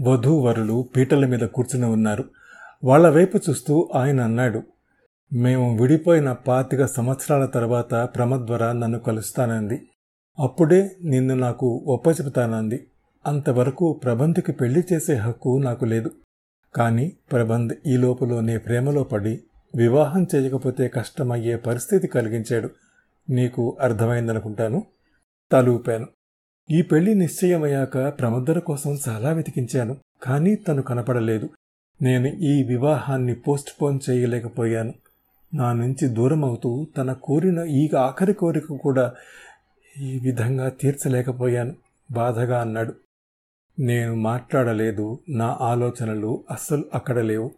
వధూవరులు పీటల మీద కూర్చుని ఉన్నారు. వాళ్ళ వైపు చూస్తూ ఆయన అన్నాడు మేము విడిపోయిన పాతిక సంవత్సరాల తర్వాత ప్రమద్వర నన్ను కలుస్తానంది. అప్పుడే నిన్ను నాకు ఒప్పచెపుతానంది అంతవరకు ప్రబంధ్కి పెళ్ళి చేసే హక్కు నాకు లేదు. కానీ ప్రబంధ్ ఈ లోపులోనే ప్రేమలో పడి వివాహం చేయకపోతే కష్టమయ్యే పరిస్థితి కలిగించాడు. నీకు అర్థమైందనుకుంటాను? తలూపాను. ఈ పెళ్ళి నిశ్చయమయ్యాక ప్రమద్దర కోసం చాలా వెతికించాను కానీ తను కనపడలేదు. నేను ఈ వివాహాన్ని పోస్ట్ పోన్ చేయలేకపోయాను. నా నుంచి దూరం అవుతూ తన కోరిన ఈ ఆఖరి కోరిక కూడా ఈ విధంగా తీర్చలేకపోయాను బాధగా అన్నాడు. నేను మాట్లాడలేదు నా ఆలోచనలు అస్సలు అక్కడ లేవు.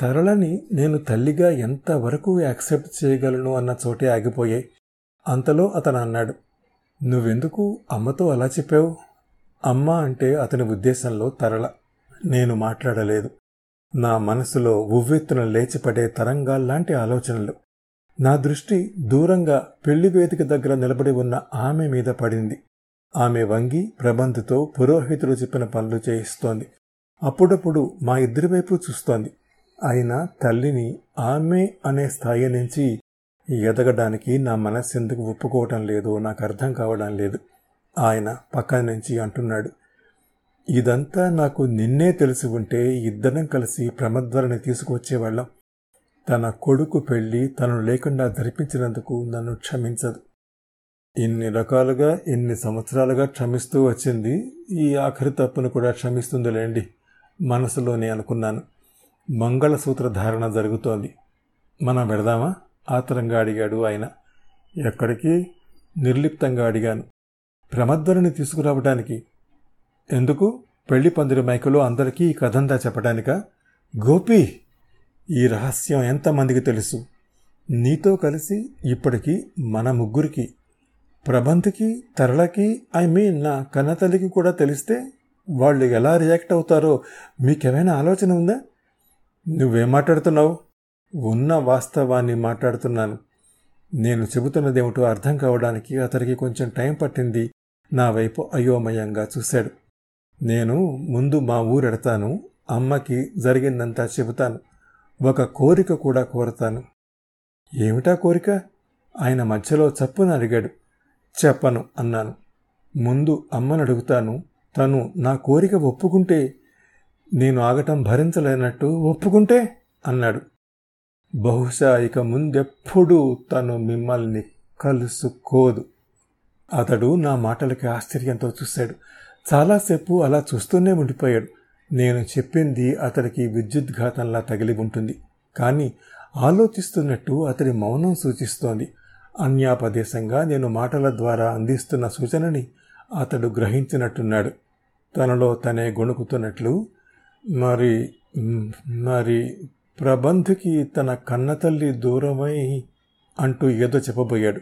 తరళని నేను తల్లిగా ఎంతవరకు యాక్సెప్ట్ చేయగలను అన్న చోటే ఆగిపోయాయి. అంతలో అతను అన్నాడు నువ్వెందుకు అమ్మతో అలా చెప్పావు? అమ్మ అంటే అతని ఉద్దేశంలో తరల నేను మాట్లాడలేదు. నా మనసులో ఉవ్వెత్తున లేచిపడే తరంగాల్లాంటి ఆలోచనలు. నా దృష్టి దూరంగా పెళ్ళి వేదిక దగ్గర నిలబడి ఉన్న ఆమె మీద పడింది. ఆమె వంగి ప్రబంధుతో పురోహితుడు చెప్పిన పనులు చేయిస్తోంది. అప్పుడప్పుడు మా ఇద్దరి వైపు చూస్తోంది. అయినా తల్లిని ఆమె అనే స్థాయి నుంచి ఎదగడానికి నా మనస్సు ఎందుకు ఒప్పుకోవటం లేదో నాకు అర్థం కావడం లేదు. ఆయన పక్కన నుంచి అంటున్నాడు. ఇదంతా నాకు నిన్నే తెలిసి ఉంటే ఇద్దరం కలిసి ప్రమద్వరని తీసుకువచ్చేవాళ్ళం తన కొడుకు పెళ్ళి తను లేకుండా ధరిపించినందుకు నన్ను క్షమించదు. ఇన్ని రకాలుగా ఇన్ని సంవత్సరాలుగా క్షమిస్తూ వచ్చింది. ఈ ఆఖరి తప్పును కూడా క్షమిస్తుందిలేండి. మనసులోనే అనుకున్నాను. మంగళసూత్ర ధారణ జరుగుతోంది. మనం పెడదామా ఆతరంగా అడిగాడు ఆయన. ఎక్కడికి? నిర్లిప్తంగా అడిగాను. ప్రమద్వరిని తీసుకురావడానికి ఎందుకు? పెళ్ళి పందిరి మైకలో అందరికీ ఈ కథంతా చెప్పడానిక గోపి ఈ రహస్యం ఎంతమందికి తెలుసు? నీతో కలిసి ఇప్పటికీ మన ముగ్గురికి ప్రబంధకి తరళకి ఐ మీన్ నా కన్నతల్లికి కూడా తెలిస్తే వాళ్ళు ఎలా రియాక్ట్ అవుతారో మీకేమైనా ఆలోచన ఉందా? నువ్వేం మాట్లాడుతున్నావు? ఉన్న వాస్తవాన్ని మాట్లాడుతున్నాను. నేను చెబుతున్నదేమిటో అర్థం కావడానికి అతనికి కొంచెం టైం పట్టింది. నా వైపు అయోమయంగా చూశాడు. నేను ముందు మా ఊరెడతాను అమ్మకి జరిగిందంతా చెబుతాను. ఒక కోరిక కూడా కోరతాను. ఏమిటా కోరిక? ఆయన మధ్యలో చప్పున అడిగాడు. చెప్పను అన్నాను. ముందు అమ్మను అడుగుతాను. తను నా కోరిక ఒప్పుకుంటే నేను ఆగటం భరించలేనట్టు ఒప్పుకుంటే అన్నాడు. బహుశా ఇక ముందెప్పుడూ తను మిమ్మల్ని కలుసుకోదు. అతడు నా మాటలకి ఆశ్చర్యంతో చూశాడు. చాలాసేపు అలా చూస్తూనే ఉండిపోయాడు. నేను చెప్పింది అతడికి విద్యుద్ఘాతంలా తగిలి ఉంటుంది. కానీ ఆలోచిస్తున్నట్టు అతడి మౌనం సూచిస్తోంది. అన్యాపదేశంగా నేను మాటల ద్వారా అందిస్తున్న సూచనని అతడు గ్రహించినట్టున్నాడు. తనలో తనే గొణుకుతున్నట్లు మరి మరి ప్రబంధుకి తన కన్నతల్లి దూరమై అంటూ ఏదో చెప్పబోయాడు.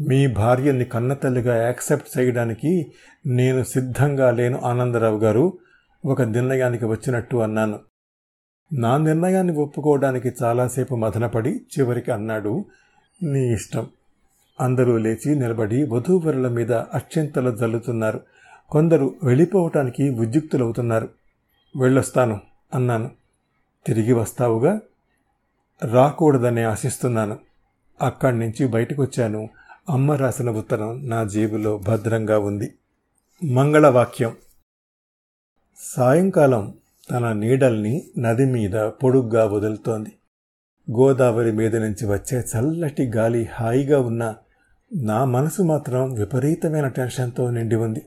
మీ భార్యని కన్నతల్లిగా యాక్సెప్ట్ చేయడానికి నేను సిద్ధంగా లేను ఆనందరావు గారు ఒక నిర్ణయానికి వచ్చినట్టు అన్నాను. నా నిర్ణయాన్ని ఒప్పుకోవడానికి చాలాసేపు మదనపడి చివరికి అన్నాడు నీ ఇష్టం. అందరూ లేచి నిలబడి వధూవరుల మీద అత్యంతలు జల్లుతున్నారు. కొందరు వెళ్ళిపోవటానికి ఉద్యుక్తులవుతున్నారు. వెళ్ళొస్తాను అన్నాను. తిరిగి వస్తావుగా? రాకూడదని ఆశిస్తున్నాను. అక్కడి నుంచి బయటకు వచ్చాను అమ్మ రాసిన ఉత్తరం నా జేబులో భద్రంగా ఉంది. మంగళవాక్యం. సాయంకాలం తన నీడల్ని నది మీద పొడుగ్గా వదులుతోంది. గోదావరి మీద నుంచి వచ్చే చల్లటి గాలి హాయిగా ఉన్న నా మనసు మాత్రం విపరీతమైన టెన్షన్తో నిండి ఉంది.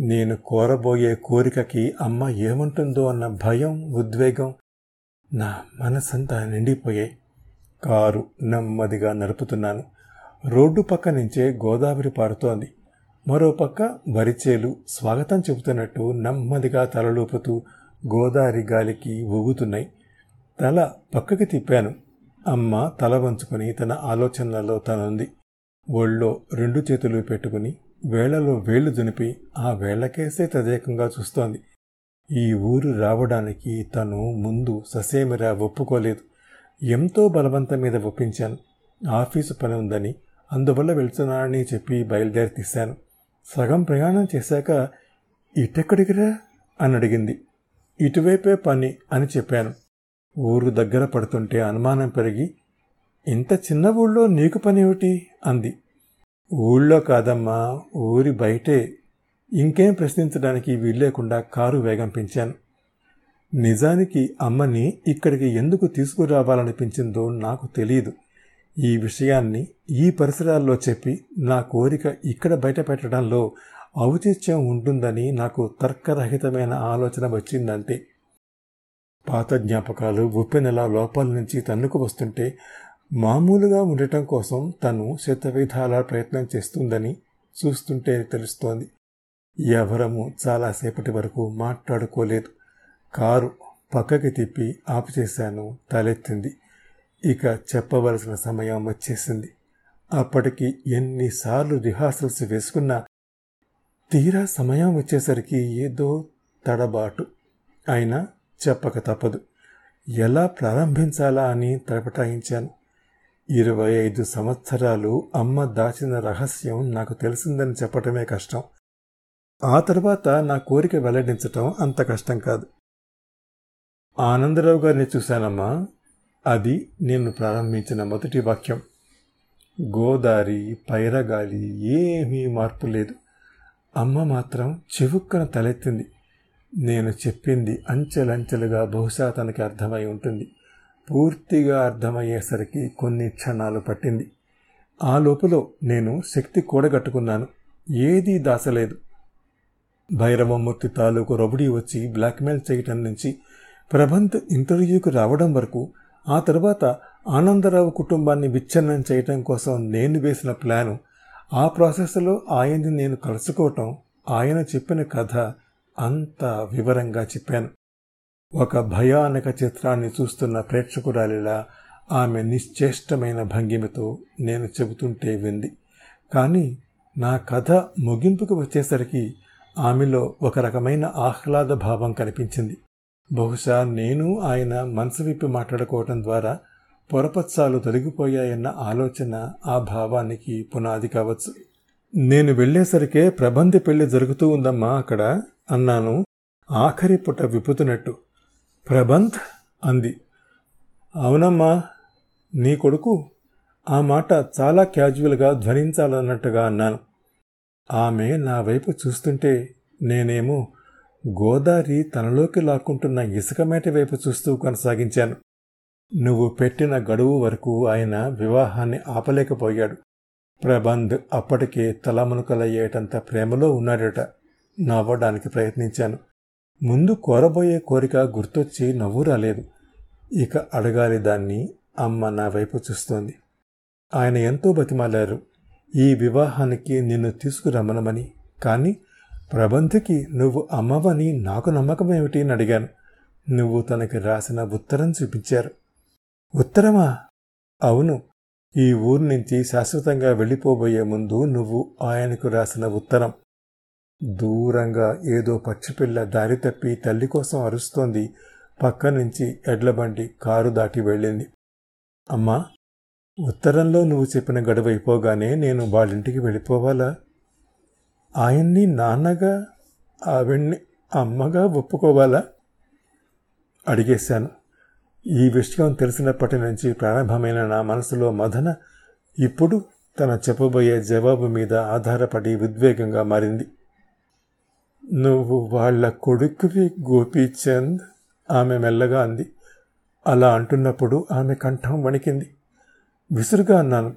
నేను కోరబోయే కోరికకి అమ్మ ఏముంటుందో అన్న భయం ఉద్వేగం నా మనసంతా నిండిపోయాయి కారు నెమ్మదిగా నడుపుతున్నాను. రోడ్డు పక్క నుంచే గోదావరి పారుతోంది. మరోపక్క వరిచేలు స్వాగతం చెబుతున్నట్టు నెమ్మదిగా తలలోపుతూ గోదావరి గాలికి ఊగుతున్నాయి. తల పక్కకి తిప్పాను. అమ్మ తల వంచుకొని తన ఆలోచనలలో తనుంది. ఒళ్ళో రెండు చేతులు పెట్టుకుని వేళ్ళలో వేళ్ళు దునిపి ఆ వేళ్ళకేసే తదేకంగా చూస్తోంది. ఈ ఊరు రావడానికి తను ముందు ససేమిరా ఒప్పుకోలేదు. ఎంతో బలవంతం మీద ఒప్పించాను. ఆఫీసు పని ఉందని అందువల్ల వెళ్తున్నానని చెప్పి బయలుదేరి తీశాను. సగం ప్రయాణం చేశాక ఇటెక్కడికిరా? అని అడిగింది. ఇటువైపే పని అని చెప్పాను. ఊరు దగ్గర పడుతుంటే అనుమానం పెరిగి ఇంత చిన్న ఊళ్ళో నీకు పని ఏమిటి? అంది. ఊళ్ళో కాదమ్మా ఊరి బయటే. ఇంకేం ప్రశ్నించడానికి వీల్లేకుండా కారు వేగం పెంచాను. నిజానికి అమ్మని ఇక్కడికి ఎందుకు తీసుకురావాలనిపించిందో నాకు తెలియదు ఈ విషయాన్ని ఈ పరిసరాల్లో చెప్పి నా కోరిక ఇక్కడ బయట పెట్టడంలో ఔచిత్యం ఉంటుందని నాకు తర్కరహితమైన ఆలోచన వచ్చిందంతే. పాత జ్ఞాపకాలు ఉప్పెనెలా లోపల నుంచి తన్నుకు వస్తుంటే మామూలుగా ఉండటం కోసం తను శతవిధాల ప్రయత్నం చేస్తుందని చూస్తుంటే తెలుస్తోంది. ఎవరము చాలాసేపటి వరకు మాట్లాడుకోలేదు. కారు పక్కకి తిప్పి ఆపు చేశాను తలెత్తింది. ఇక చెప్పవలసిన సమయం వచ్చేసింది. అప్పటికి ఎన్నిసార్లు రిహార్సల్స్ వేసుకున్నా తీరా సమయం వచ్చేసరికి ఏదో తడబాటు. అయినా చెప్పక తప్పదు. ఎలా ప్రారంభించాలా అని తలపటాయించాను. ఇరవై ఐదు సంవత్సరాలు అమ్మ దాచిన రహస్యం నాకు తెలిసిందని చెప్పటమే కష్టం. ఆ తర్వాత నా కోరిక వెల్లడించటం అంత కష్టం కాదు. ఆనందరావు గారిని చూశానమ్మా. అది నేను ప్రారంభించిన మొదటి వాక్యం. గోదారి పైరగాలి ఏమీ మార్పు లేదు. అమ్మ మాత్రం చివుక్కన తలెత్తింది. నేను చెప్పింది అంచెలంచెలుగా బహుశా తనకి అర్థమై ఉంటుంది. పూర్తిగా అర్థమయ్యేసరికి కొన్ని క్షణాలు పట్టింది. ఆ లోపల నేను శక్తి కూడగట్టుకున్నాను. ఏదీ దాచలేదు భైరవమూర్తి తాలూకు రబుడీ వచ్చి బ్లాక్మెయిల్ చేయటం నుంచి ప్రభంత్ ఇంటర్వ్యూకి రావడం వరకు ఆ తర్వాత ఆనందరావు కుటుంబాన్ని విచ్ఛిన్నం చేయటం కోసం నేను వేసిన ప్లాను ఆ ప్రాసెస్లో ఆయన్ని నేను కలుసుకోవటం ఆయన చెప్పిన కథ అంత వివరంగా చెప్పాను. ఒక భయానక చిత్రాన్ని చూస్తున్న ప్రేక్షకురాలిలా ఆమె నిశ్చేష్టమైన భంగిమతో నేను చెబుతుంటే వింది. కానీ నా కథ ముగింపుకు వచ్చేసరికి ఆమెలో ఒక రకమైన ఆహ్లాద భావం కనిపించింది. బహుశా నేను ఆయన మనసు విప్పి మాట్లాడుకోవటం ద్వారా పొరపత్సాలు తొలగిపోయాయన్న ఆలోచన ఆ భావానికి పునాది కావచ్చు. నేను వెళ్ళేసరికే ప్రబంధి పెళ్ళి జరుగుతూ ఉందమ్మా అక్కడ అన్నాను ఆఖరి పుట విప్పుతున్నట్టు. ప్రబంధ్? అంది. అవునమ్మా నీ కొడుకు? ఆ మాట చాలా క్యాజువల్గా ధ్వనించాలన్నట్టుగా అన్నాను. ఆమె నా వైపు చూస్తుంటే నేనేమో గోదారి తనలోకి లాక్కుంటున్న ఇసుకమేట వైపు చూస్తూ కొనసాగించాను. నువ్వు పెట్టిన గడువు వరకు ఆయన వివాహాన్ని ఆపలేకపోయాడు. ప్రబంధ్ అప్పటికే తలమునకలయ్యేటంత ప్రేమలో ఉన్నాడట. నవ్వడానికి ప్రయత్నించాను. ముందు కోరబోయే కోరిక గుర్తొచ్చి నవ్వు రాలేదు. ఇక అడగాలి దాన్ని అమ్మ నా వైపు చూస్తోంది. ఆయన ఎంతో బతిమాలారు. ఈ వివాహానికి నిన్ను తీసుకురమ్మనమని. కానీ ప్రబంధకి నువ్వు అమ్మవని నాకు నమ్మకం ఏమిటి అని అడిగాను. నువ్వు తనకి రాసిన ఉత్తరం చూపించారు. ఉత్తరమా? అవును. ఈ ఊరు నుంచి శాశ్వతంగా వెళ్ళిపోబోయే ముందు నువ్వు ఆయనకు రాసిన ఉత్తరం. దూరంగా ఏదో పచ్చిపిల్ల దారి తప్పి తల్లి కోసం అరుస్తోంది. పక్క నుంచి ఎడ్లబండి కారు దాటి వెళ్ళింది. అమ్మా ఉత్తరంలో నువ్వు చెప్పిన గడువు అయిపోగానే నేను వాళ్ళింటికి వెళ్ళిపోవాలా? ఆయన్ని నాన్నగా ఆవిడ్ని అమ్మగా ఒప్పుకోవాలా? అడిగేశాను. ఈ విషయం తెలిసినప్పటి నుంచి ప్రారంభమైన నా మనసులో మదన ఇప్పుడు తన చెప్పబోయే జవాబు మీద ఆధారపడి ఉద్వేగంగా మారింది. నువ్వు వాళ్ళ కొడుకువి గోపీచంద్ ఆమె మెల్లగా అంది. అలా అంటున్నప్పుడు ఆమె కంఠం వణికింది. విసురుగా అన్నాను.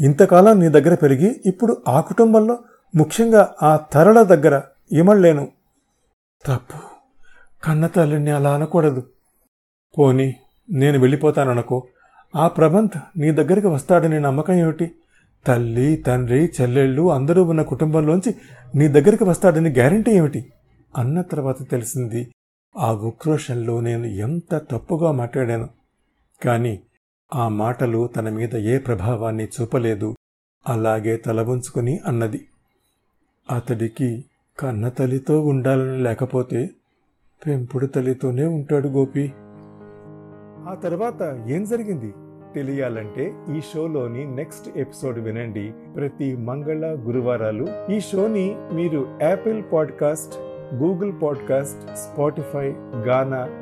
ఇంతకాలం నీ దగ్గర పెరిగి ఇప్పుడు ఆ కుటుంబంలో ముఖ్యంగా ఆ తరళ దగ్గర ఇమళ్ళేను. తప్పు. కన్న తల్లిని అలా అనకూడదు. పోని నేను వెళ్ళిపోతాననుకో. ఆ ప్రబంత్ నీ దగ్గరికి వస్తాడని నమ్మకం ఏమిటి? తల్లి తండ్రి చెల్లెళ్ళు అందరూ ఉన్న కుటుంబంలోంచి నీ దగ్గరికి వస్తాడని గ్యారంటీ ఏమిటి? అన్న తర్వాత తెలిసింది. ఆ ఉక్రోషంలో నేను ఎంత తప్పుగా మాట్లాడాను. కానీ ఆ మాటలు తన మీద ఏ ప్రభావాన్ని చూపలేదు. అలాగే తలవంచుకుని అన్నది. అతడికి కన్న తల్లితో ఉండాలని లేకపోతే పెంపుడు తల్లితోనే ఉంటాడు గోపి. ఆ తర్వాత ఏం జరిగింది? తెలియాలంటే ఈ షోలోని నెక్స్ట్ ఎపిసోడ్ వినండి. ప్రతి మంగళ గురువారాలు ఈ షోని మీరు Apple podcast Google podcast Spotify Gaana